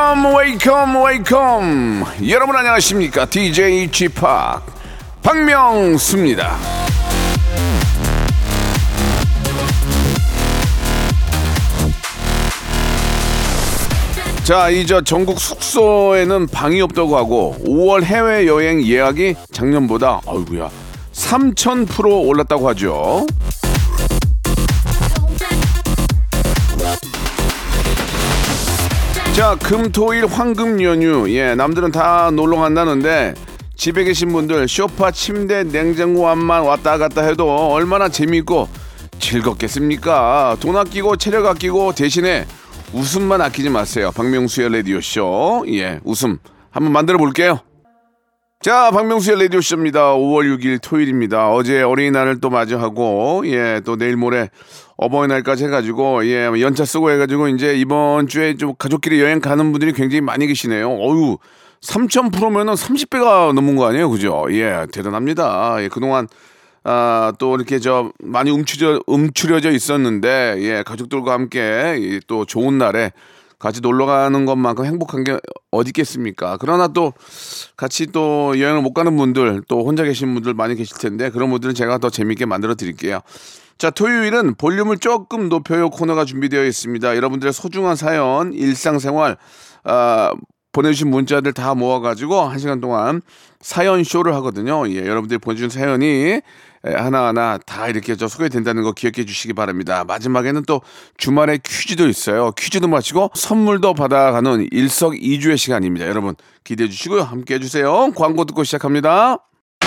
Welcome welcome welcome 여러분 안녕하십니까 DJ P 박명수입니다. 자, 이제 전국 숙소에는 방이 없다고 하고 5월 해외 여행 예약이 작년보다 어이구야 3,000% 올랐다고 하죠. 자, 금 토 일 황금 연휴. 예, 남들은 다 놀러 간다는데 집에 계신 분들 쇼파, 침대, 냉장고 안만 왔다 갔다 해도 얼마나 재미있고 즐겁겠습니까? 돈 아끼고 체력 아끼고 대신에 웃음만 아끼지 마세요. 박명수의 라디오 쇼. 예, 웃음 한번 만들어 볼게요. 자, 박명수의 라디오 쇼입니다. 5월 6일 토요일입니다. 어제 어린이날을 또 맞이하고 예, 또 내일 모레 어버이날까지 해가지고 예, 연차 쓰고 해가지고 이제 이번 주에 좀 가족끼리 여행 가는 분들이 굉장히 많이 계시네요. 어유 3,000%면은 30배가 넘은 거 아니에요, 그죠? 예, 대단합니다. 예, 그동안 아, 또 이렇게 저 많이 움츠려 움츠려져 있었는데 예, 가족들과 함께 이또 좋은 날에 같이 놀러 가는 것만큼 행복한 게 어디 있겠습니까? 그러나 또 같이 또 여행을 못 가는 분들 또 혼자 계신 분들 많이 계실 텐데 그런 분들은 제가 더 재밌게 만들어 드릴게요. 자, 토요일은 볼륨을 조금 높여요 코너가 준비되어 있습니다. 여러분들의 소중한 사연, 일상생활, 아, 보내주신 문자들 다 모아가지고 한 시간 동안 사연 쇼를 하거든요. 예, 여러분들이 보내주신 사연이 예, 하나하나 다 이렇게 저 소개된다는 거 기억해 주시기 바랍니다. 마지막에는 또 주말에 퀴즈도 있어요. 퀴즈도 마치고 선물도 받아가는 일석이주의 시간입니다. 여러분 기대해 주시고요. 함께 해주세요. 광고 듣고 시작합니다.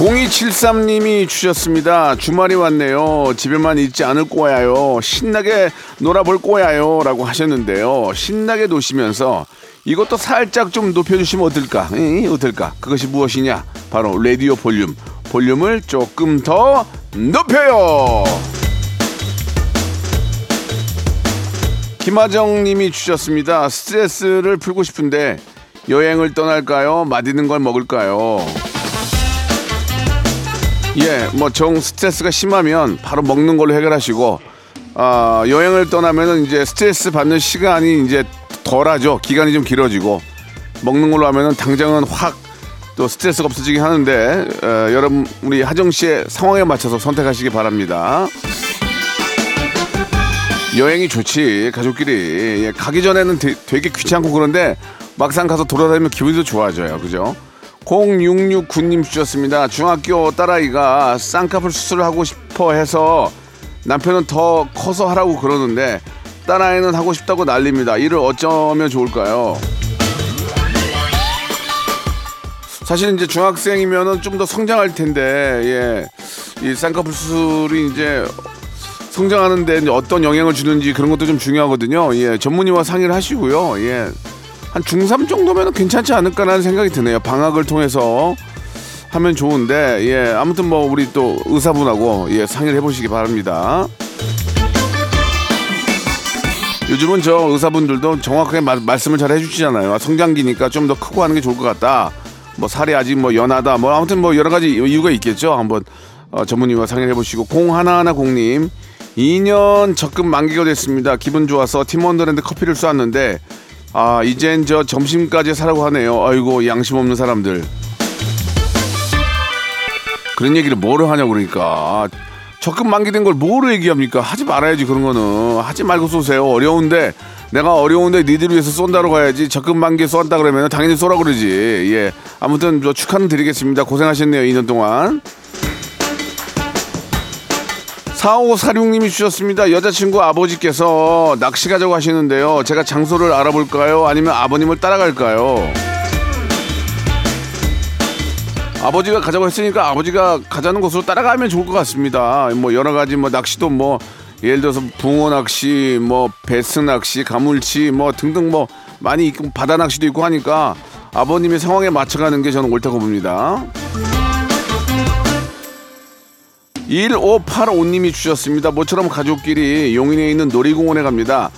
공2 7 3님이 주셨습니다. 주말이 왔네요. 집에만 있지 않을 거야요. 신나게 놀아볼 거야요. 라고 하셨는데요. 신나게 노시면서 이것도 살짝 좀 높여주시면 어떨까? 이 어떨까? 그것이 무엇이냐? 바로 라디오 볼륨. 볼륨을 조금 더 높여요. 김하정 님이 주셨습니다. 스트레스를 풀고 싶은데 여행을 떠날까요? 맛있는 걸 먹을까요? 예, 뭐 정 스트레스가 심하면 바로 먹는 걸로 해결하시고 아, 여행을 떠나면은 이제 스트레스 받는 시간이 이제 덜하죠. 기간이 좀 길어지고 먹는 걸로 하면은 당장은 확 또 스트레스가 없어지긴 하는데 어, 여러분 우리 하정 씨의 상황에 맞춰서 선택하시기 바랍니다. 여행이 좋지 가족끼리 예, 가기 전에는 되, 되게 귀찮고 그런데 막상 가서 돌아다니면 기분도 좋아져요 그죠 0669님 주셨습니다 중학교 딸아이가 쌍꺼풀 수술을 하고 싶어 해서 남편은 더 커서 하라고 그러는데 딸아이는 하고 싶다고 난립니다 이를 어쩌면 좋을까요 사실 이제 중학생이면은 좀 더 성장할 텐데 예. 이 쌍꺼풀 수술이 이제 성장하는데 이제 어떤 영향을 주는지 그런 것도 좀 중요하거든요. 예, 전문의와 상의를 하시고요. 예, 한 중3 정도면 괜찮지 않을까라는 생각이 드네요. 방학을 통해서 하면 좋은데, 예, 아무튼 뭐 우리 또 의사분하고 예, 상의를 해보시기 바랍니다. 요즘은 저 의사분들도 정확하게 마- 말씀을 잘 해주시잖아요. 성장기니까 좀 더 크고 하는 게 좋을 것 같다. 뭐 살이 아직 뭐 연하다. 뭐 아무튼 뭐 여러 가지 이유가 있겠죠. 한번 어, 전문의와 상의를 해보시고 0110님 2년 적금 만기가 됐습니다. 기분 좋아서 팀원들한테 커피를 쏘았는데 아 이젠 저 점심까지 사라고 하네요. 아이고 양심 없는 사람들. 그런 얘기를 뭐로 하냐고 그러니까 아, 적금 만기된 걸 뭐로 얘기합니까? 하지 말아야지 그런 거는 하지 말고 쏘세요. 어려운데 내가 어려운데 니들 위해서 쏜다고 가야지 적금 만기 쏜다 그러면 당연히 쏘라 그러지. 예 아무튼 저 축하는 드리겠습니다. 고생하셨네요 2년 동안. 4546님이 주셨습니다. 여자친구 아버지께서 낚시 가자고 하시는데요. 제가 장소를 알아볼까요? 아니면 아버님을 따라갈까요? 아버지가 가자고 했으니까 아버지가 가자는 곳으로 따라가면 좋을 것 같습니다. 뭐 여러 가지 뭐 낚시도 뭐 예를 들어서 붕어 낚시, 뭐 베스 낚시, 가물치 뭐 등등 뭐 많이 있고 바다 낚시도 있고 하니까 아버님의 상황에 맞춰가는 게 저는 옳다고 봅니다. 1585님이 주셨습니다. 모처럼 가족끼리 용인에 있는 놀이공원에 갑니다.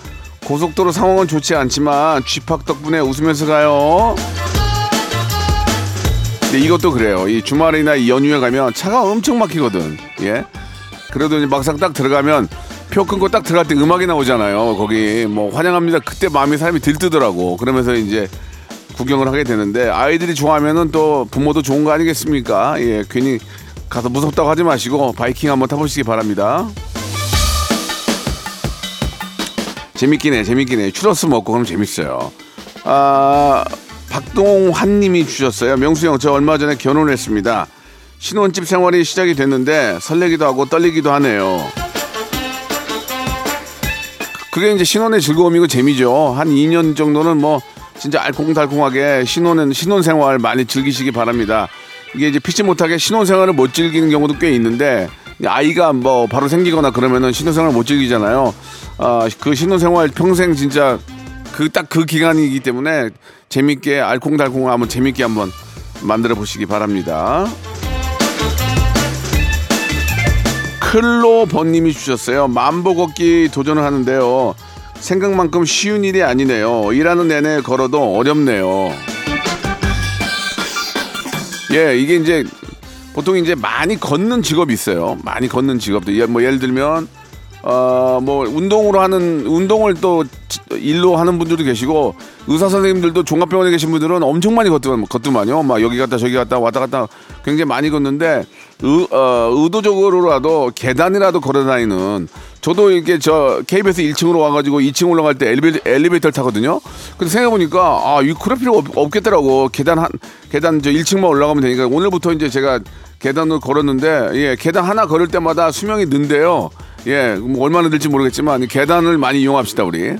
고속도로 상황은 좋지 않지만 쥐팍 덕분에 웃으면서 가요. 근데 이것도 그래요. 이 주말이나 이 연휴에 가면 차가 엄청 막히거든. 예. 그래도 이제 막상 딱 들어가면 표 끊고 딱 들어갈 때 음악이 나오잖아요. 거기 뭐 환영합니다. 그때 마음이 사람이 들뜨더라고. 그러면서 이제 구경을 하게 되는데 아이들이 좋아하면은 또 부모도 좋은 거 아니겠습니까? 예. 괜히 가서 무섭다고 하지 마시고 바이킹 한번 타보시기 바랍니다. 재밌긴 해, 재밌긴 해. 추러스 먹고 그러면 재밌어요. 아, 박동환 님이 주셨어요. 명수 형, 저 얼마 전에 결혼했습니다. 신혼집 생활이 시작이 됐는데 설레기도 하고 떨리기도 하네요. 그게 이제 신혼의 즐거움이고 재미죠. 한 2년 정도는 뭐 진짜 알콩달콩하게 신혼은 신혼 생활 많이 즐기시기 바랍니다. 이게 이제 피치 못하게 신혼 생활을 못 즐기는 경우도 꽤 있는데 아이가 뭐 바로 생기거나 그러면은 신혼 생활 못 즐기잖아요. 아, 그 신혼 생활 평생 진짜 그딱그 기간이기 때문에 재밌게 알콩달콩 한번 재밌게 한번 만들어 보시기 바랍니다. 클로버님이 주셨어요. 만보 걷기 도전을 하는데요. 생각만큼 쉬운 일이 아니네요. 일하는 내내 걸어도 어렵네요. 예, 이게 이제 보통 이제 많이 걷는 직업이 있어요. 많이 걷는 직업도. 예, 뭐 예를 들면 어뭐 운동으로 하는 운동을 또 일로 하는 분들도 계시고 의사 선생님들도 종합병원에 계신 분들은 엄청 많이 걷더만 걷더만요. 막 여기 갔다 저기 갔다 왔다 갔다 굉장히 많이 걷는데 의, 어, 의도적으로라도 계단이라도 걸어 다니는 저도 이렇게 저 KBS 1층으로 와가지고 2층 올라갈 때 엘리베이터, 엘리베이터를 타거든요. 근데 생각해보니까 아, 이 그럴 필요 없, 없겠더라고. 계단 한, 계단 저 1층만 올라가면 되니까 오늘부터 이제 제가 계단을 걸었는데 예, 계단 하나 걸을 때마다 수명이 는데요. 예, 뭐 얼마나 될지 모르겠지만 계단을 많이 이용합시다 우리.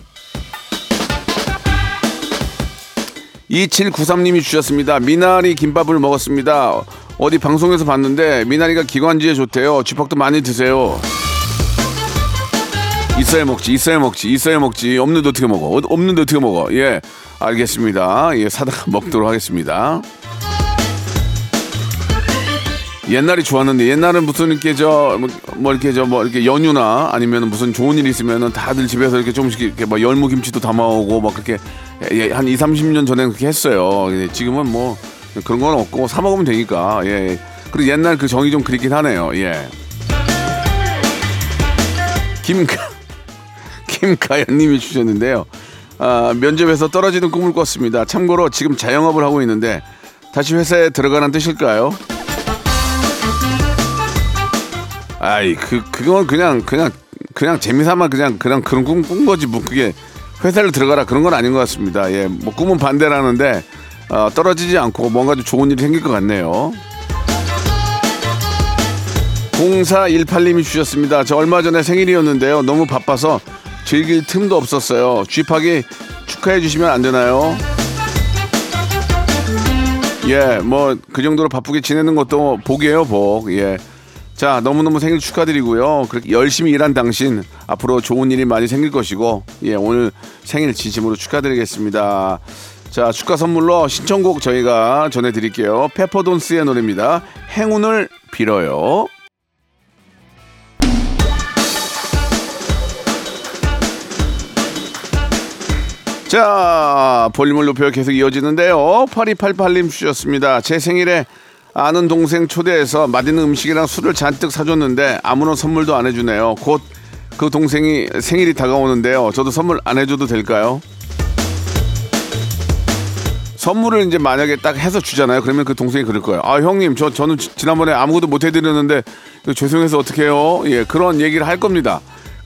2793님이 주셨습니다. 미나리 김밥을 먹었습니다. 어디 방송에서 봤는데 미나리가 기관지에 좋대요. 쥐팍도 많이 드세요. 있어야 먹지, 있어야 먹지, 있어야 먹지. 없는데 어떻게 먹어? 어, 없는데 어떻게 먹어? 예, 알겠습니다. 예, 사다가 먹도록 하겠습니다. 옛날이 좋았는데 옛날은 무슨 이렇게 저뭐 뭐 이렇게 저 뭐 이렇게 연휴나 아니면 무슨 좋은 일 있으면은 다들 집에서 이렇게 조금씩 이렇게 뭐 열무 김치도 담아오고 막 그렇게 예, 한 2, 30년 전에 그렇게 했어요. 예, 지금은 뭐 그런 건 없고 사 먹으면 되니까. 예. 그리고 옛날 그 정이 좀 그립긴 하네요. 예. 김가 김가연님이 주셨는데요. 아, 면접에서 떨어지는 꿈을 꿨습니다. 참고로 지금 자영업을 하고 있는데 다시 회사에 들어가는 뜻일까요? 아이 그 그건 그냥 그냥 그냥 재미삼아 그냥 그냥 그런 꿈 꾼 거지 뭐 그게 회사를 들어가라 그런 건 아닌 것 같습니다. 예, 뭐 꿈은 반대라는데 어, 떨어지지 않고 뭔가 좀 좋은 일이 생길 것 같네요. 0418님이 주셨습니다. 저 얼마 전에 생일이었는데요. 너무 바빠서 즐길 틈도 없었어요. 쥐팍이 축하해 주시면 안 되나요? 예, 뭐 그 정도로 바쁘게 지내는 것도 복이에요, 복. 예. 자, 너무너무 생일 축하드리고요. 그렇게 열심히 일한 당신 앞으로 좋은 일이 많이 생길 것이고, 예, 오늘 생일 진심으로 축하드리겠습니다. 자, 축하 선물로 신청곡 저희가 전해 드릴게요. 페퍼돈스의 노래입니다. 행운을 빌어요. 자, 볼륨을 높여 계속 이어지는데요. 8288님 주셨습니다. 제 생일에 아는 동생 초대해서 맛있는 음식이랑 술을 잔뜩 사줬는데 아무런 선물도 안 해주네요. 곧 그 동생이 생일이 다가오는데요. 저도 선물 안 해줘도 될까요? 선물을 이제 만약에 딱 해서 주잖아요. 그러면 그 동생이 그럴 거예요. 아 형님 저 저는 지- 지난번에 아무것도 못 해드렸는데 죄송해서 어떻게 해요? 예 그런 얘기를 할 겁니다.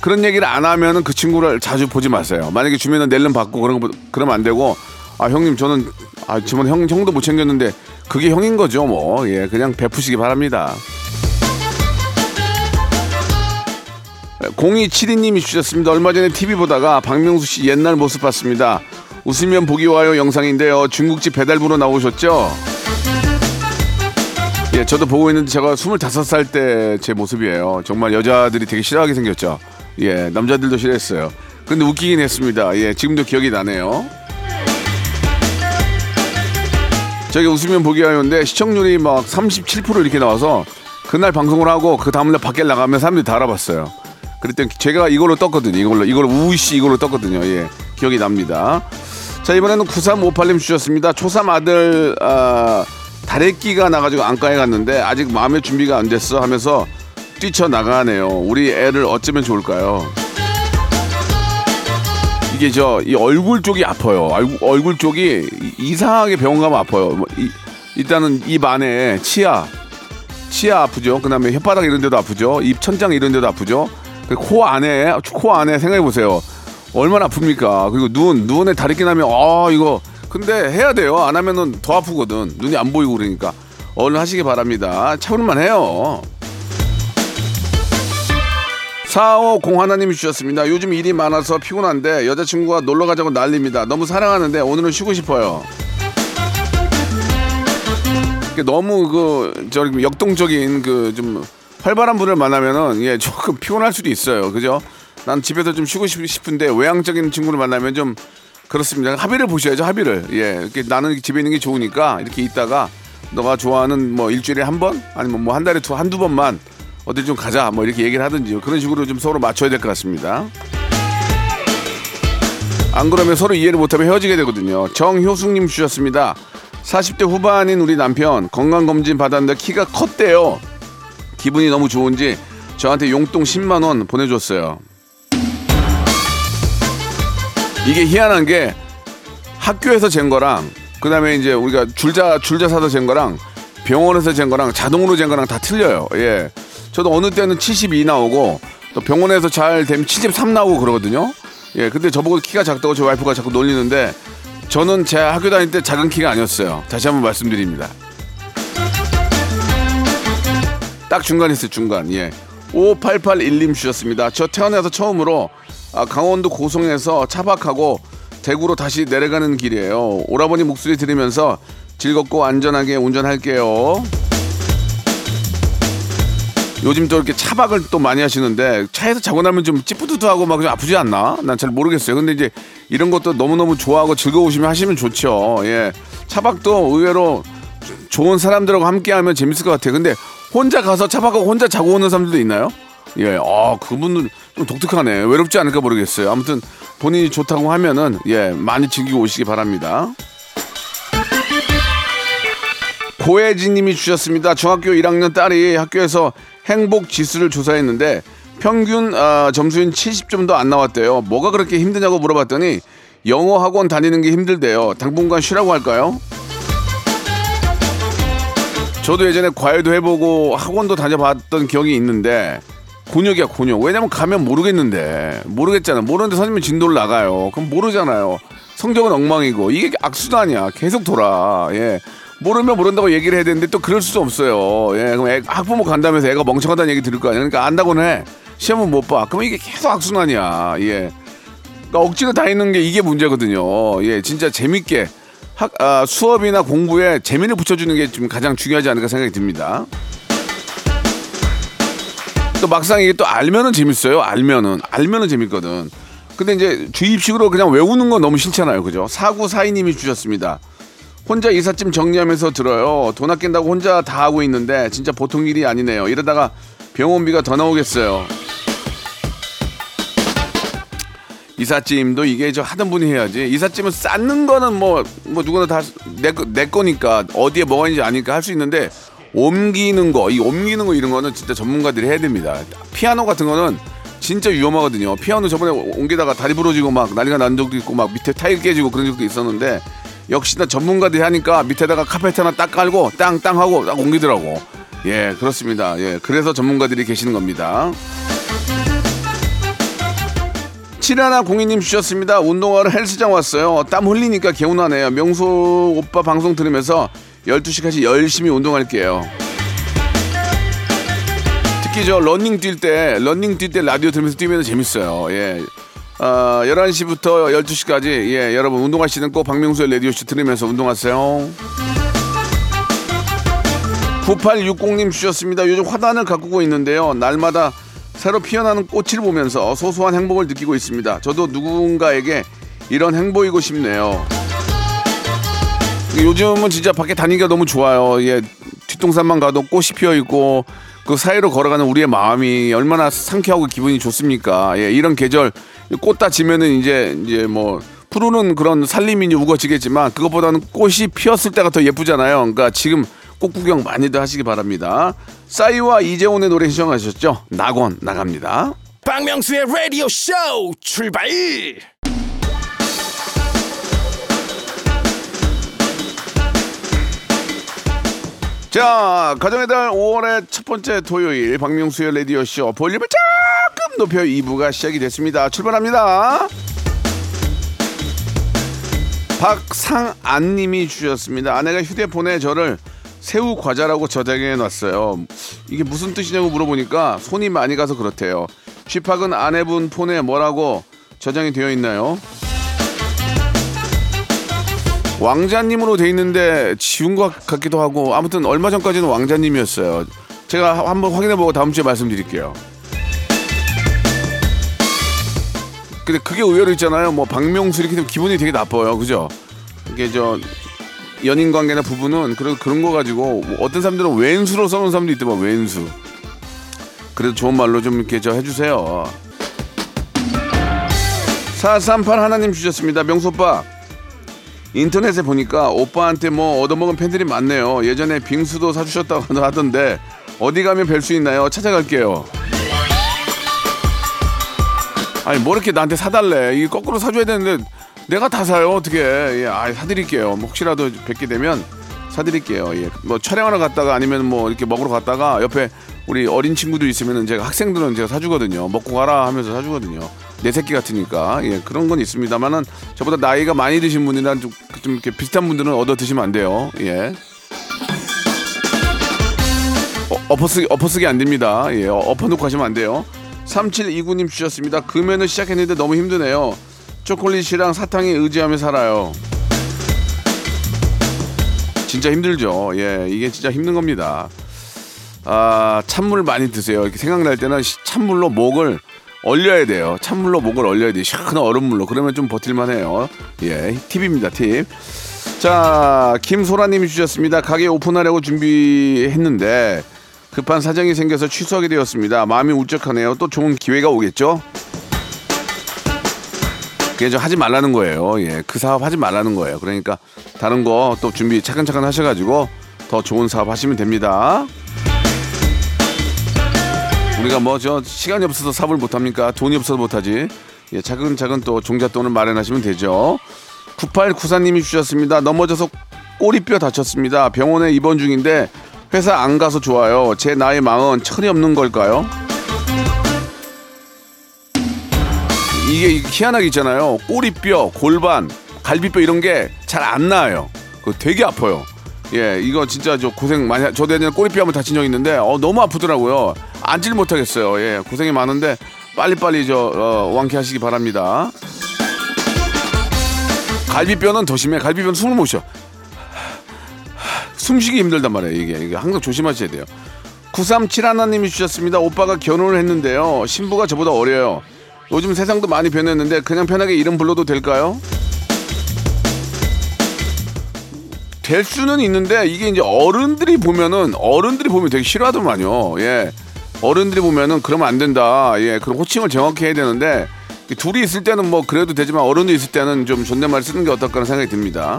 그런 얘기를 안 하면은 그 친구를 자주 보지 마세요. 만약에 주면은 낼름 받고 그런 거 그러면 안 되고 아 형님 저는 아 지금 형 형도 못 챙겼는데 그게 형인 거죠 뭐 예 그냥 베푸시기 바랍니다. 0272님이 주셨습니다. 얼마 전에 TV 보다가 박명수 씨 옛날 모습 봤습니다. 웃으면 보기 와요 영상인데요. 중국집 배달부로 나오셨죠? 예, 저도 보고 있는데 제가 25살 때 제 모습이에요. 정말 여자들이 되게 싫어하게 생겼죠. 예, 남자들도 싫어했어요. 근데 웃기긴 했습니다. 예, 지금도 기억이 나네요. 저기 웃으면 보기 와요인데 시청률이 막 37% 이렇게 나와서 그날 방송을 하고 그 다음날 밖에 나가면 사람들이 다 알아봤어요. 그랬더니 제가 이걸로 떴거든요. 이걸로 이걸로 우씨 이걸로 떴거든요. 예, 기억이 납니다. 자 이번에는 9358님 주셨습니다. 초삼 아들 아, 다래끼가 나가지고 안과에 갔는데 아직 마음의 준비가 안 됐어 하면서 뛰쳐 나가네요. 우리 애를 어쩌면 좋을까요? 이게 저 이 얼굴 쪽이 아파요. 얼굴, 얼굴 쪽이 이- 이상하게 병원 가면 아파요. 뭐 이- 일단은 입 안에 치아, 치아 아프죠. 그다음에 혓바닥 이런 데도 아프죠. 입 천장 이런 데도 아프죠. 그코 안에 코 안에 생각해 보세요. 얼마나 아픕니까? 그리고 눈 눈에 다리끼 나면 아 이거 근데 해야 돼요. 안 하면은 더 아프거든. 눈이 안 보이고 그러니까 얼른 하시기 바랍니다. 참을만 해요. 4501 하나님이 주셨습니다. 요즘 일이 많아서 피곤한데 여자친구가 놀러 가자고 난립니다. 너무 사랑하는데 오늘은 쉬고 싶어요. 너무 그 저기 역동적인 그 좀 활발한 분을 만나면은 예 조금 피곤할 수도 있어요. 그죠? 난 집에서 좀 쉬고 싶- 싶은데 외향적인 친구를 만나면 좀 그렇습니다. 합의를 보셔야죠. 합의를. 예. 이렇게 나는 집에 있는 게 좋으니까 이렇게 있다가 너가 좋아하는 뭐 일주일에 한 번 아니면 뭐 한 달에 두 한두 번만 어디 좀 가자 뭐 이렇게 얘기를 하든지 그런 식으로 좀 서로 맞춰야 될 것 같습니다. 안 그러면 서로 이해를 못하면 헤어지게 되거든요. 정효숙님 주셨습니다. 40대 후반인 우리 남편 건강검진 받았는데 키가 컸대요. 기분이 너무 좋은지 저한테 용돈 10만 원 보내줬어요. 이게 희한한 게 학교에서 잰 거랑 그다음에 이제 우리가 줄자 줄자 사서 잰 거랑 병원에서 잰 거랑 자동으로 잰 거랑 다 틀려요. 예. 저도 어느 때는 72 나오고 또 병원에서 잘 되면 73 나오고 그러거든요. 예. 근데 저보고 키가 작다고 저 와이프가 자꾸 놀리는데 저는 제 학교 다닐 때 작은 키가 아니었어요. 다시 한번 말씀드립니다. 딱 중간 있어요, 중간. 예. 5881님 주셨습니다. 저 태어나서 처음으로 아, 강원도 고성에서 차박하고 대구로 다시 내려가는 길이에요. 오라버니 목소리 들으면서 즐겁고 안전하게 운전할게요. 요즘 또 이렇게 차박을 또 많이 하시는데 차에서 자고 나면 좀 찌뿌드드하고 막 좀 아프지 않나? 난 잘 모르겠어요. 근데 이제 이런 것도 너무너무 좋아하고 즐거우시면 하시면 좋죠. 예. 차박도 의외로 좋은 사람들하고 함께 하면 재밌을 것 같아요. 근데 혼자 가서 차박하고 혼자 자고 오는 사람들도 있나요? 예, 아, 그분은 좀 독특하네. 외롭지 않을까 모르겠어요. 아무튼 본인이 좋다고 하면은 예, 많이 즐기고 오시기 바랍니다. 고혜진 님이 주셨습니다. 중학교 1학년 딸이 학교에서 행복 지수를 조사했는데 평균 아, 점수인 70점도 안 나왔대요. 뭐가 그렇게 힘드냐고 물어봤더니 영어 학원 다니는 게 힘들대요. 당분간 쉬라고 할까요? 저도 예전에 과외도 해보고 학원도 다녀봤던 기억이 있는데 곤욕이야 곤욕. 왜냐면 가면 모르겠는데 모르겠잖아. 모르는데 선생님이 진도를 나가요. 그럼 모르잖아요. 성적은 엉망이고 이게 악순환이야. 계속 돌아. 예. 모르면 모른다고 얘기를 해야 되는데 또 그럴 수도 없어요. 예. 그럼 애, 학부모 간다면서 애가 멍청하다는 얘기 들을 거 아니야. 그러니까 안다고는 해. 시험은 못 봐. 그럼 이게 계속 악순환이야. 예. 그러니까 억지로 다니는 게 이게 문제거든요. 예, 진짜 재밌게 학, 아, 수업이나 공부에 재미를 붙여주는 게좀 가장 중요하지 않을까 생각이 듭니다. 또 막상 이게 또 알면은 재밌어요. 알면은 알면은 재밌거든. 근데 이제 주입식으로 그냥 외우는 건 너무 싫잖아요. 그죠? 사구 사이님이 주셨습니다. 혼자 이삿짐 정리하면서 들어요. 돈 아낀다고 혼자 다 하고 있는데 진짜 보통 일이 아니네요. 이러다가 병원비가 더 나오겠어요. 이삿짐도 이게 저 하던 분이 해야지. 이삿짐은 쌓는 거는 뭐, 뭐 누구나 다내 내 거니까 어디에 뭐가 있는지 아니까 할 수 있는데 옮기는 거, 이 옮기는 거 이런 거는 진짜 전문가들이 해야 됩니다. 피아노 같은 거는 진짜 위험하거든요. 피아노 저번에 옮기다가 다리 부러지고 막 난리가 난 적도 있고 막 밑에 타일 깨지고 그런 적도 있었는데 역시나 전문가들이 하니까 밑에다가 카페트 하나 딱 깔고 땅땅 하고 딱 옮기더라고. 예, 그렇습니다. 예, 그래서 전문가들이 계시는 겁니다. 7102님 주셨습니다. 운동하러 헬스장 왔어요. 땀 흘리니까 개운하네요. 명수 오빠 방송 들으면서 12시까지 열심히 운동할게요. 특히 저 러닝 뛸 때, 러닝 뛸 때 라디오 들으면서 뛰면 재밌어요. 예. 어, 11시부터 12시까지, 예, 여러분 운동하시는 꼭 박명수의 라디오쇼 들으면서 운동하세요. 9860님 주셨습니다. 요즘 화단을 가꾸고 있는데요. 날마다 새로 피어나는 꽃을 보면서 소소한 행복을 느끼고 있습니다. 저도 누군가에게 이런 행복이고 싶네요. 요즘은 진짜 밖에 다니기가 너무 좋아요. 예, 뒷동산만 가도 꽃이 피어 있고 그 사이로 걸어가는 우리의 마음이 얼마나 상쾌하고 기분이 좋습니까? 예, 이런 계절 꽃다 지면은 이제 이제 뭐 푸르는 그런 살림이 이제 우거지겠지만 그것보다는 꽃이 피었을 때가 더 예쁘잖아요. 그러니까 지금 꽃 구경 많이들 하시기 바랍니다. 싸이와 이재훈의 노래 신청하셨죠? 낙원 나갑니다. 박명수의 라디오 쇼 출발 자, 가정의 달 5월의 첫 번째 토요일 박명수의 라디오 쇼 볼륨을 조금 높여 2부가 시작이 됐습니다. 출발합니다. 박상안 님이 주셨습니다. 아내가 휴대폰에 저를 새우 과자라고 저장해 놨어요. 이게 무슨 뜻이냐고 물어보니까 손이 많이 가서 그렇대요. 쥐팍은 아내분 폰에 뭐라고 저장이 되어 있나요? 왕자님으로 돼 있는데 지운 것 같기도 하고 아무튼 얼마 전까지는 왕자님이었어요. 제가 한번 확인해보고 다음 주에 말씀드릴게요. 근데 그게 의외로 있잖아요. 뭐 박명수 이렇게 되면 기분이 되게 나빠요. 그죠? 이게 저 연인 관계나 부부는 그런 그런 거 가지고 뭐 어떤 사람들은 왼수로 써놓은 사람도 있더만 왼수. 그래도 좋은 말로 좀 이렇게 저 해주세요. 438 하나님 주셨습니다. 명수 오빠. 인터넷에 보니까 오빠한테 뭐 얻어먹은 팬들이 많네요. 예전에 빙수도 사주셨다고 하던데 어디 가면 뵐 수 있나요? 찾아갈게요. 아니 뭐 이렇게 나한테 사달래? 이 거꾸로 사줘야 되는데 내가 다 사요 어떻게? 예, 아 사드릴게요. 뭐 혹시라도 뵙게 되면 사드릴게요. 예, 뭐 촬영하러 갔다가 아니면 뭐 이렇게 먹으러 갔다가 옆에 우리 어린 친구들 있으면은 제가 학생들은 제가 사주거든요. 먹고 가라 하면서 사주거든요. 내 새끼 같으니까 예 그런 건 있습니다만은 저보다 나이가 많이 드신 분이랑 좀, 좀 이렇게 비슷한 분들은 얻어 드시면 안 돼요. 예. 어, 엎어쓰기 엎어쓰기 안 됩니다. 예, 어, 엎어놓고 하시면 안 돼요. 3729님 주셨습니다. 금연을 시작했는데 너무 힘드네요. 초콜릿이랑 사탕에 의지하며 살아요. 진짜 힘들죠. 예, 이게 진짜 힘든 겁니다. 아, 찬물 많이 드세요. 이렇게 생각날 때는 시- 찬물로 목을 얼려야 돼요. 찬물로 목을 얼려야 돼요. 시원한 얼음물로. 그러면 좀 버틸만 해요. 예, 팁입니다. 팁. 자, 김소라님이 주셨습니다. 가게 오픈하려고 준비했는데 급한 사정이 생겨서 취소하게 되었습니다. 마음이 울적하네요. 또 좋은 기회가 오겠죠? 그게 좀 하지 말라는 거예요. 예, 그 사업 하지 말라는 거예요. 그러니까 다른 거 또 준비 차근차근 하셔가지고 더 좋은 사업 하시면 됩니다. 우리가 뭐 저 시간이 없어서 사업을 못 합니까? 돈이 없어서 못 하지. 예, 차근차근 또 종잣돈을 마련하시면 되죠. 9894님이 주셨습니다. 넘어져서 꼬리뼈 다쳤습니다. 병원에 입원 중인데 회사 안 가서 좋아요. 제 나이 마흔 철이 없는 걸까요? 이게 희한하게 있잖아요. 꼬리뼈, 골반, 갈비뼈 이런 게 잘 안 나아요. 그 되게 아파요. 예, 이거 진짜 저 고생 많이 하- 저도 예전에 꼬리뼈 한번 다친 적 있는데 어, 너무 아프더라고요. 앉질 못하겠어요. 예, 고생이 많은데 빨리빨리 저 어, 완쾌하시기 바랍니다. 갈비뼈는 더 심해. 갈비뼈는 숨을 못 쉬어. 숨쉬기 힘들단 말이에요. 이게, 이게 항상 조심하셔야 돼요. 937 하나님이 주셨습니다. 오빠가 결혼을 했는데요. 신부가 저보다 어려요. 요즘 세상도 많이 변했는데 그냥 편하게 이름 불러도 될까요? 될 수는 있는데 이게 이제 어른들이 보면은 어른들이 보면 되게 싫어하더만요. 예. 어른들이 보면은 그러면 안 된다. 예. 그럼 호칭을 정확히 해야 되는데 둘이 있을 때는 뭐 그래도 되지만 어른이 있을 때는 좀 존댓말 쓰는 게 어떨까 하는 생각이 듭니다.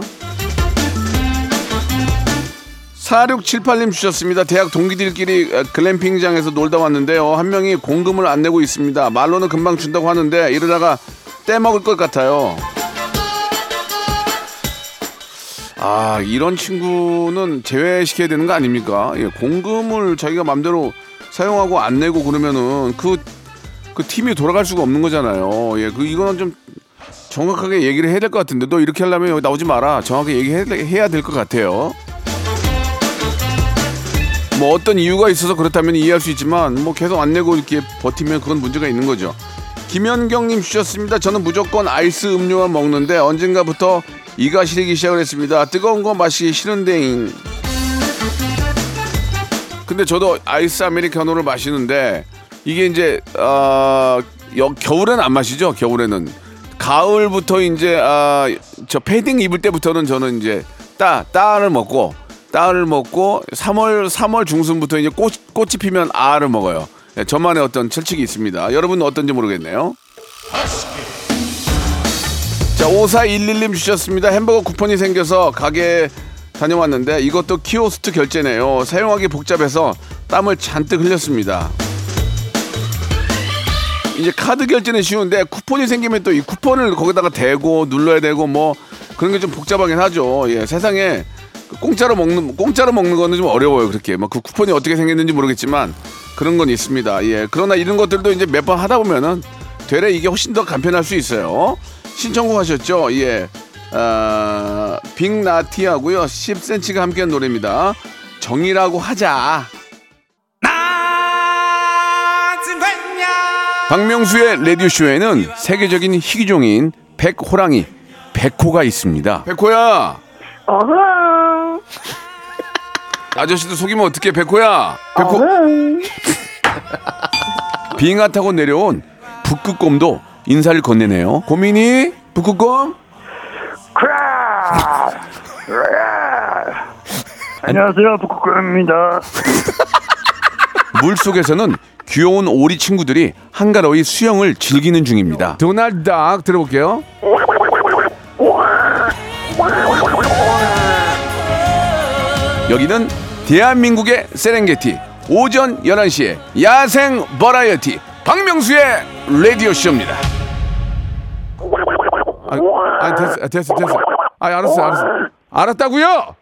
4678님 주셨습니다. 대학 동기들끼리 글램핑장에서 놀다 왔는데요. 한 명이 공금을 안 내고 있습니다. 말로는 금방 준다고 하는데 이러다가 떼먹을 것 같아요. 아, 이런 친구는 제외시켜야 되는 거 아닙니까? 예, 공금을 자기가 맘대로 사용하고 안 내고 그러면은 그, 그 팀이 돌아갈 수가 없는 거잖아요. 예, 그, 이거는 좀 정확하게 얘기를 해야 될 것 같은데 너 이렇게 하려면 여기 나오지 마라. 정확하게 얘기해야 될 것 같아요. 뭐 어떤 이유가 있어서 그렇다면 이해할 수 있지만 뭐 계속 안 내고 이렇게 버티면 그건 문제가 있는 거죠. 김현경님 주셨습니다. 저는 무조건 아이스 음료만 먹는데 언젠가부터 이가 시리기 시작을 했습니다. 뜨거운 거 마시기 싫은데. 근데 저도 아이스 아메리카노를 마시는데 이게 이제 어, 여, 겨울에는 안 마시죠. 겨울에는 가을부터 이제 아, 저 패딩 입을 때부터는 저는 이제 따 따를 먹고 따를 먹고 3월 3월 중순부터 이제 꽃 꽃이 피면 아를 먹어요. 네, 저만의 어떤 철칙이 있습니다. 여러분은 어떤지 모르겠네요. 자, 5411님 주셨습니다. 햄버거 쿠폰이 생겨서 가게 다녀왔는데 이것도 키오스트 결제네요. 사용하기 복잡해서 땀을 잔뜩 흘렸습니다. 이제 카드 결제는 쉬운데 쿠폰이 생기면 또 이 쿠폰을 거기다가 대고 눌러야 되고 뭐 그런 게 좀 복잡하긴 하죠. 예, 세상에 공짜로 먹는 공짜로 먹는 거는 좀 어려워요. 그렇게 뭐그 쿠폰이 어떻게 생겼는지 모르겠지만 그런 건 있습니다. 예, 그러나 이런 것들도 이제 몇 번 하다 보면은 되레 이게 훨씬 더 간편할 수 있어요. 신청곡 하셨죠? 예. 어, 빅나티하고요. 10cm가 함께한 노래입니다. 정이라고 하자. 박명수의 라디오쇼에는 세계적인 희귀종인 백호랑이 백호가 있습니다. 백호야! 어흥. 아저씨도 속이면 어떡해, 백호야! 백호! 빙하 타고 내려온 북극곰도 인사를 건네네요. 고민이? 북극곰? 크라. 안녕하세요, 북극곰입니다. 물 속에서는 귀여운 오리 친구들이 한가로이 수영을 즐기는 중입니다. 도날드 닥 들어볼게요. 여기는 대한민국의 세렝게티 오전 11시에 야생 버라이어티 박명수의 라디오 쇼입니다. 아, 아 됐어 아, 됐어 됐어. 아 알았어 알았어. 알았다고요?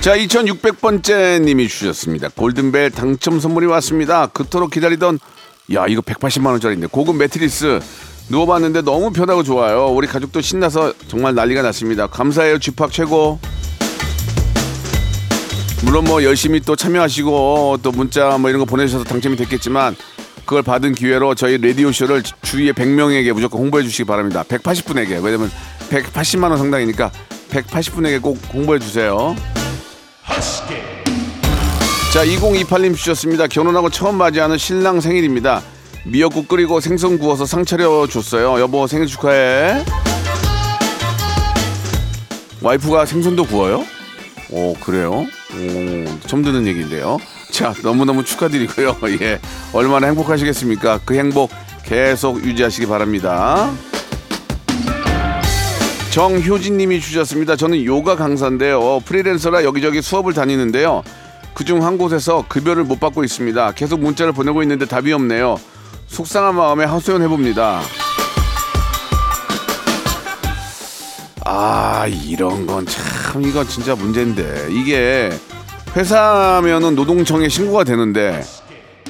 자, 2600번째 님이 주셨습니다. 골든벨 당첨 선물이 왔습니다. 그토록 기다리던 야, 이거 180만 원짜리인데 고급 매트리스 누워봤는데 너무 편하고 좋아요. 우리 가족도 신나서 정말 난리가 났습니다. 감사해요, 쥐팍 최고. 물론 뭐 열심히 또 참여하시고 또 문자 뭐 이런 거 보내주셔서 당첨이 됐겠지만 그걸 받은 기회로 저희 라디오 쇼를 주위에 100명에게 무조건 홍보해 주시기 바랍니다. 180분에게 왜냐면 180만 원 상당이니까 180분에게 꼭 홍보해 주세요. 자, 2028님 주셨습니다. 결혼하고 처음 맞이하는 신랑 생일입니다. 미역국 끓이고 생선 구워서 상 차려 줬어요. 여보 생일 축하해. 와이프가 생선도 구워요? 오, 그래요? 듣는 얘기인데요. 자, 너무너무 축하드리고요. 예. 얼마나 행복하시겠습니까? 그 행복 계속 유지하시기 바랍니다. 정효진 님이 주셨습니다. 저는 요가 강사인데요. 프리랜서라 여기저기 수업을 다니는데요. 그중 한 곳에서 급여를 못 받고 있습니다. 계속 문자를 보내고 있는데 답이 없네요. 속상한 마음에 하소연 해봅니다. 아, 이런 건 참, 이거 진짜 문제인데. 이게 회사면은 노동청에 신고가 되는데,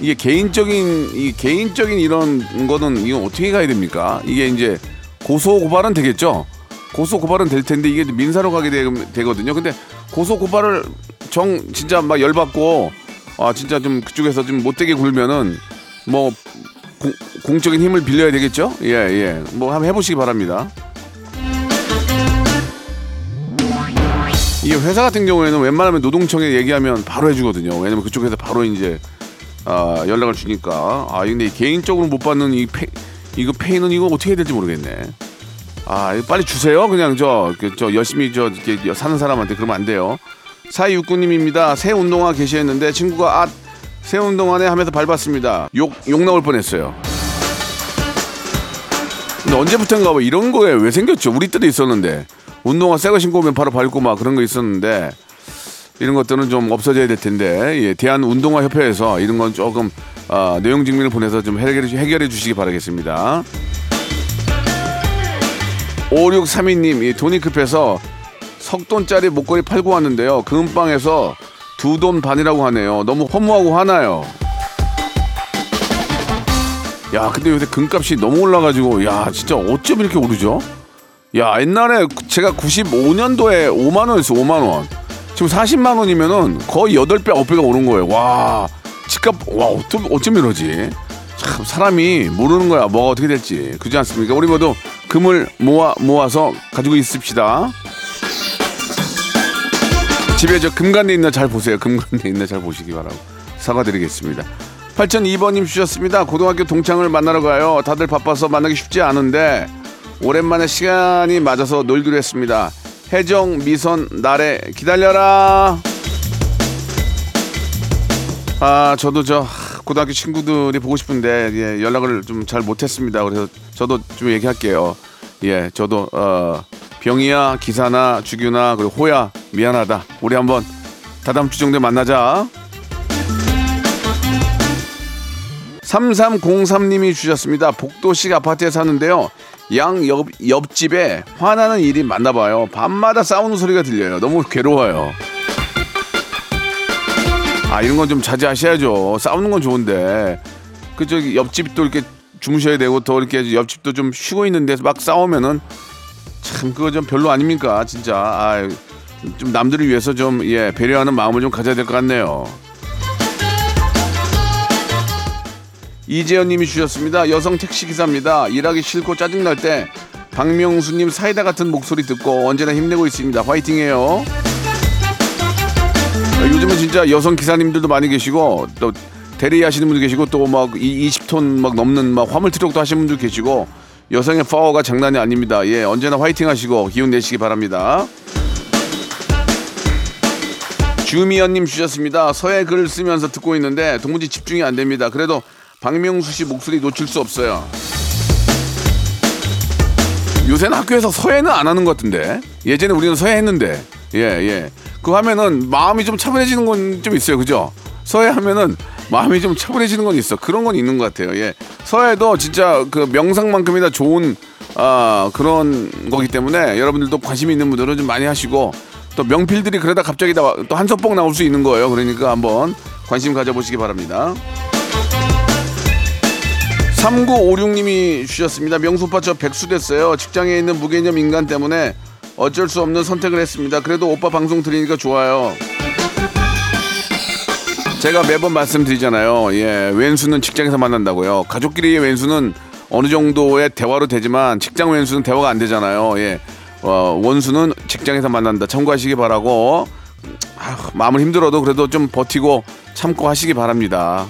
이게 개인적인, 이 개인적인 이런 거는 이건 어떻게 가야 됩니까? 이게 이제 고소 고발은 되겠죠? 고소 고발은 될 텐데 이게 민사로 가게 되, 되거든요. 근데 고소 고발을 정 진짜 막 열받고 아 진짜 좀 그쪽에서 좀 못되게 굴면은 뭐 공, 공적인 힘을 빌려야 되겠죠? 예 예. 뭐 한번 해보시기 바랍니다. 이 회사 같은 경우에는 웬만하면 노동청에 얘기하면 바로 해주거든요. 왜냐면 그쪽에서 바로 이제 아, 연락을 주니까 아 근데 개인적으로 못 받는 이 페, 이거 페이는 이거 어떻게 해야 될지 모르겠네. 아, 빨리 주세요. 그냥 저, 그, 저 열심히 저 이렇게 사는 사람한테 그러면 안 돼요. 사이육구님입니다. 새 운동화 게시했는데 친구가 아, 새 운동화네 하면서 밟았습니다. 욕, 욕 나올 뻔했어요. 근데 언제부턴가 뭐 이런 거에 왜 생겼죠? 우리 때도 있었는데 운동화 새거 신고 오면 바로 밟고 막 그런 거 있었는데 이런 것들은 좀 없어져야 될 텐데 예, 대한 운동화 협회에서 이런 건 조금 아, 내용 증명을 보내서 좀 해결해, 주- 해결해 주시기 바라겠습니다. 5632님, 이 돈이 급해서 석돈짜리 목걸이 팔고 왔는데요. 금방에서 두 돈 반이라고 하네요. 너무 허무하고 화나요. 야, 근데 요새 금값이 너무 올라가지고, 야, 진짜 어쩜 이렇게 오르죠? 야, 옛날에 제가 95년도에 5만 원이었어, 5만 원. 지금 40만 원이면은 거의 8배, 9배가 오른 거예요. 와, 집값, 와, 어쩜, 어쩜 이러지? 참, 사람이 모르는 거야. 뭐가 어떻게 될지. 그렇지 않습니까? 우리 모두 금을 모아, 모아서 가지고 있읍시다. 집에 저 금관대 있나 잘 보세요. 금관대 있나 잘 보시기 바라고. 사과드리겠습니다. 8002번님 주셨습니다. 고등학교 동창을 만나러 가요. 다들 바빠서 만나기 쉽지 않은데 오랜만에 시간이 맞아서 놀기로 했습니다. 해정 미선 날에 기다려라. 아 저도 저 고등학교 친구들이 보고 싶은데 예, 연락을 좀 잘 못했습니다. 그래서 저도 좀 얘기할게요. 예, 저도 어, 병이야 기사나 주규나 그리고 호야 미안하다. 우리 한번 다다음 주 정도에 만나자. 3303님이 주셨습니다. 복도식 아파트에 사는데요. 양 옆, 옆집에 화나는 일이 많나 봐요. 밤마다 싸우는 소리가 들려요. 너무 괴로워요. 아, 이런 건 좀 자제하셔야죠. 싸우는 건 좋은데. 그, 저기, 옆집도 이렇게 주무셔야 되고, 더 이렇게 옆집도 좀 쉬고 있는데 막 싸우면은 참, 그거 좀 별로 아닙니까? 진짜. 아, 좀 남들을 위해서 좀, 예, 배려하는 마음을 좀 가져야 될 것 같네요. 이재현 님이 주셨습니다. 여성 택시 기사입니다. 일하기 싫고 짜증날 때 박명수 님 사이다 같은 목소리 듣고 언제나 힘내고 있습니다. 화이팅해요. 요즘은 진짜 여성 기사님들도 많이 계시고 또 대리 하시는 분도 계시고 또 막 20톤 막 넘는 막 화물 트럭도 하시는 분도 계시고 여성의 파워가 장난이 아닙니다. 예, 언제나 화이팅 하시고 기운 내시기 바랍니다. 주미연님 주셨습니다. 서예 글을 쓰면서 듣고 있는데 도무지 집중이 안 됩니다. 그래도 박명수 씨 목소리 놓칠 수 없어요. 요새는 학교에서 서예는 안 하는 것 같은데 예전에 우리는 서예 했는데 예 예. 그거 하면은 마음이 좀 차분해지는 건 좀 있어요, 그죠? 서예 하면은 마음이 좀 차분해지는 건 있어. 그런 건 있는 것 같아요. 예. 서예도 진짜 그 명상만큼이나 좋은 아 그런 거기 때문에 여러분들도 관심 있는 분들은 좀 많이 하시고 또 명필들이 그러다 갑자기 또 한서봉 나올 수 있는 거예요. 그러니까 한번 관심 가져보시기 바랍니다. 3956님이 주셨습니다. 명소빠 저 백수 됐어요. 직장에 있는 무개념 인간 때문에 어쩔 수 없는 선택을 했습니다. 그래도 오빠 방송 들으니까 좋아요. 제가 매번 말씀드리잖아요. 예, 왼수는 직장에서 만난다고요. 가족끼리의 왼수는 어느 정도의 대화로 되지만 직장 왼수는 대화가 안 되잖아요. 예, 어, 원수는 직장에서 만난다. 참고하시기 바라고. 아휴, 마음을 힘들어도 그래도 좀 버티고 참고 하시기 바랍니다.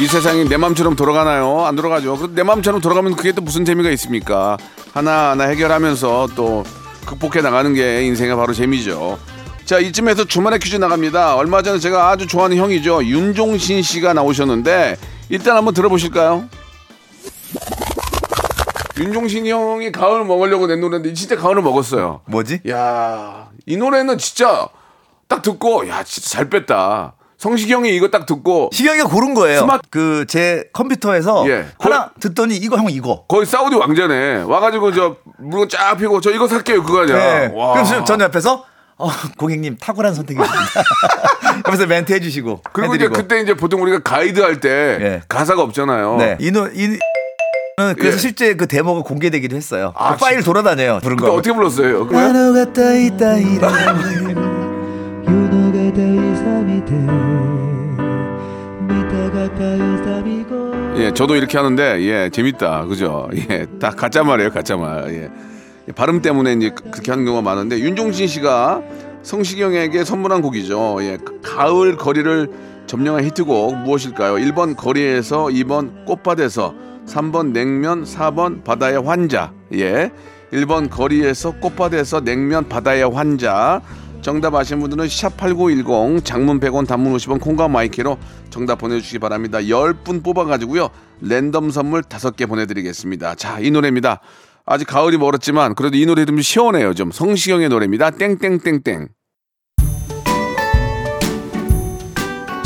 이 세상이 내 마음처럼 돌아가나요? 안 돌아가죠. 그내 마음처럼 돌아가면 그게 또 무슨 재미가 있습니까? 하나하나 해결하면서 또 극복해 나가는 게 인생의 바로 재미죠. 자, 이쯤에서 주말에 퀴즈 나갑니다. 얼마 전에 제가 아주 좋아하는 형이죠. 윤종신 씨가 나오셨는데 일단 한번 들어보실까요? 윤종신 형이 가을 먹으려고 낸 노래인데 진짜 가을을 먹었어요. 뭐지? 야, 이 노래는 진짜 딱 듣고 야, 진짜 잘 뺐다. 성시기 형이 이거 딱 듣고 시경이가 고른 거예요. 스마트- 그 제 컴퓨터에서 예. 하나 듣더니 이거 형 이거. 거의 사우디 왕자네. 와가지고 저 물건 쫙 피고 저 이거 살게요 그거 아니야. 네. 와. 그래서 전 옆에서 어, 고객님 탁월한 선택이십니다. 그러면서 멘트 해주시고. 그리고 이제 해드리고. 그때 이제 보통 우리가 가이드 할때 예. 가사가 없잖아요. 네. 이노 이는 그래서 예. 실제 그 데모가 공개되기도 했어요. 아, 그 파일 돌아다녀요. 부른 거. 어떻게 불렀어요? 예, 저도 이렇게 하는데 예, 재밌다. 그죠? 예, 다 가짜 말이에요, 가짜 말. 예. 발음 때문에 이제 그렇게 하는 경우가 많은데 윤종신 씨가 성시경에게 선물한 곡이죠. 예, 가을 거리를 점령한 히트곡 무엇일까요? 1번 거리에서, 2번 꽃밭에서, 3번 냉면, 4번 바다의 왕자. 예. 1번 거리에서 꽃밭에서 냉면 바다의 왕자. 정답 아시는 분들은 샵8910 장문 100원 단문 50원 콩과 마이 K로 정답 보내주시기 바랍니다. 10분 뽑아가지고요. 랜덤 선물 5개 보내드리겠습니다. 자, 이 노래입니다. 아직 가을이 멀었지만 그래도 이 노래 좀 시원해요. 좀 성시경의 노래입니다. 땡땡땡땡.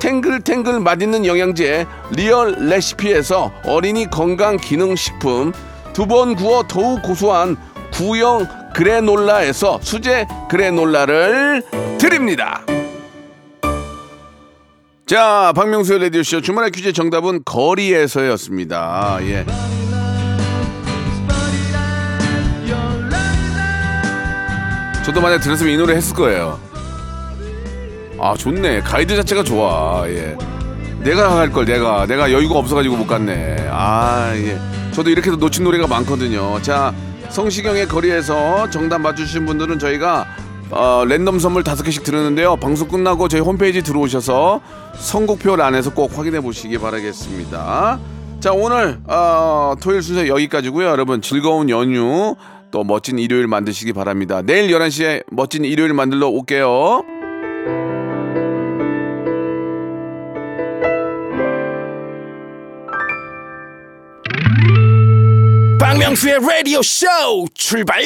탱글탱글 맛있는 영양제 리얼 레시피에서 어린이 건강 기능 식품 두 번 구워 더욱 고소한 구형 그래놀라에서 수제 그래놀라를 드립니다. 자, 박명수의 라디오쇼 주말의 퀴즈 정답은 거리에서였습니다. 예. 저도 만약 들었으면 이 노래 했을 거예요. 아, 좋네. 가이드 자체가 좋아. 예. 내가 할 걸, 내가. 내가 여유가 없어가지고 못 갔네. 아, 예. 저도 이렇게도 놓친 노래가 많거든요. 자, 성시경의 거리에서 정답 맞추신 분들은 저희가 어, 랜덤 선물 다섯 개씩 드렸는데요. 방송 끝나고 저희 홈페이지 들어오셔서 선곡표란에서 꼭 확인해 보시기 바라겠습니다. 자, 오늘 어, 토요일 순서 여기까지고요. 여러분 즐거운 연휴 또 멋진 일요일 만드시기 바랍니다. 내일 11시에 멋진 일요일 만들러 올게요. 박명수의 라디오 쇼 출발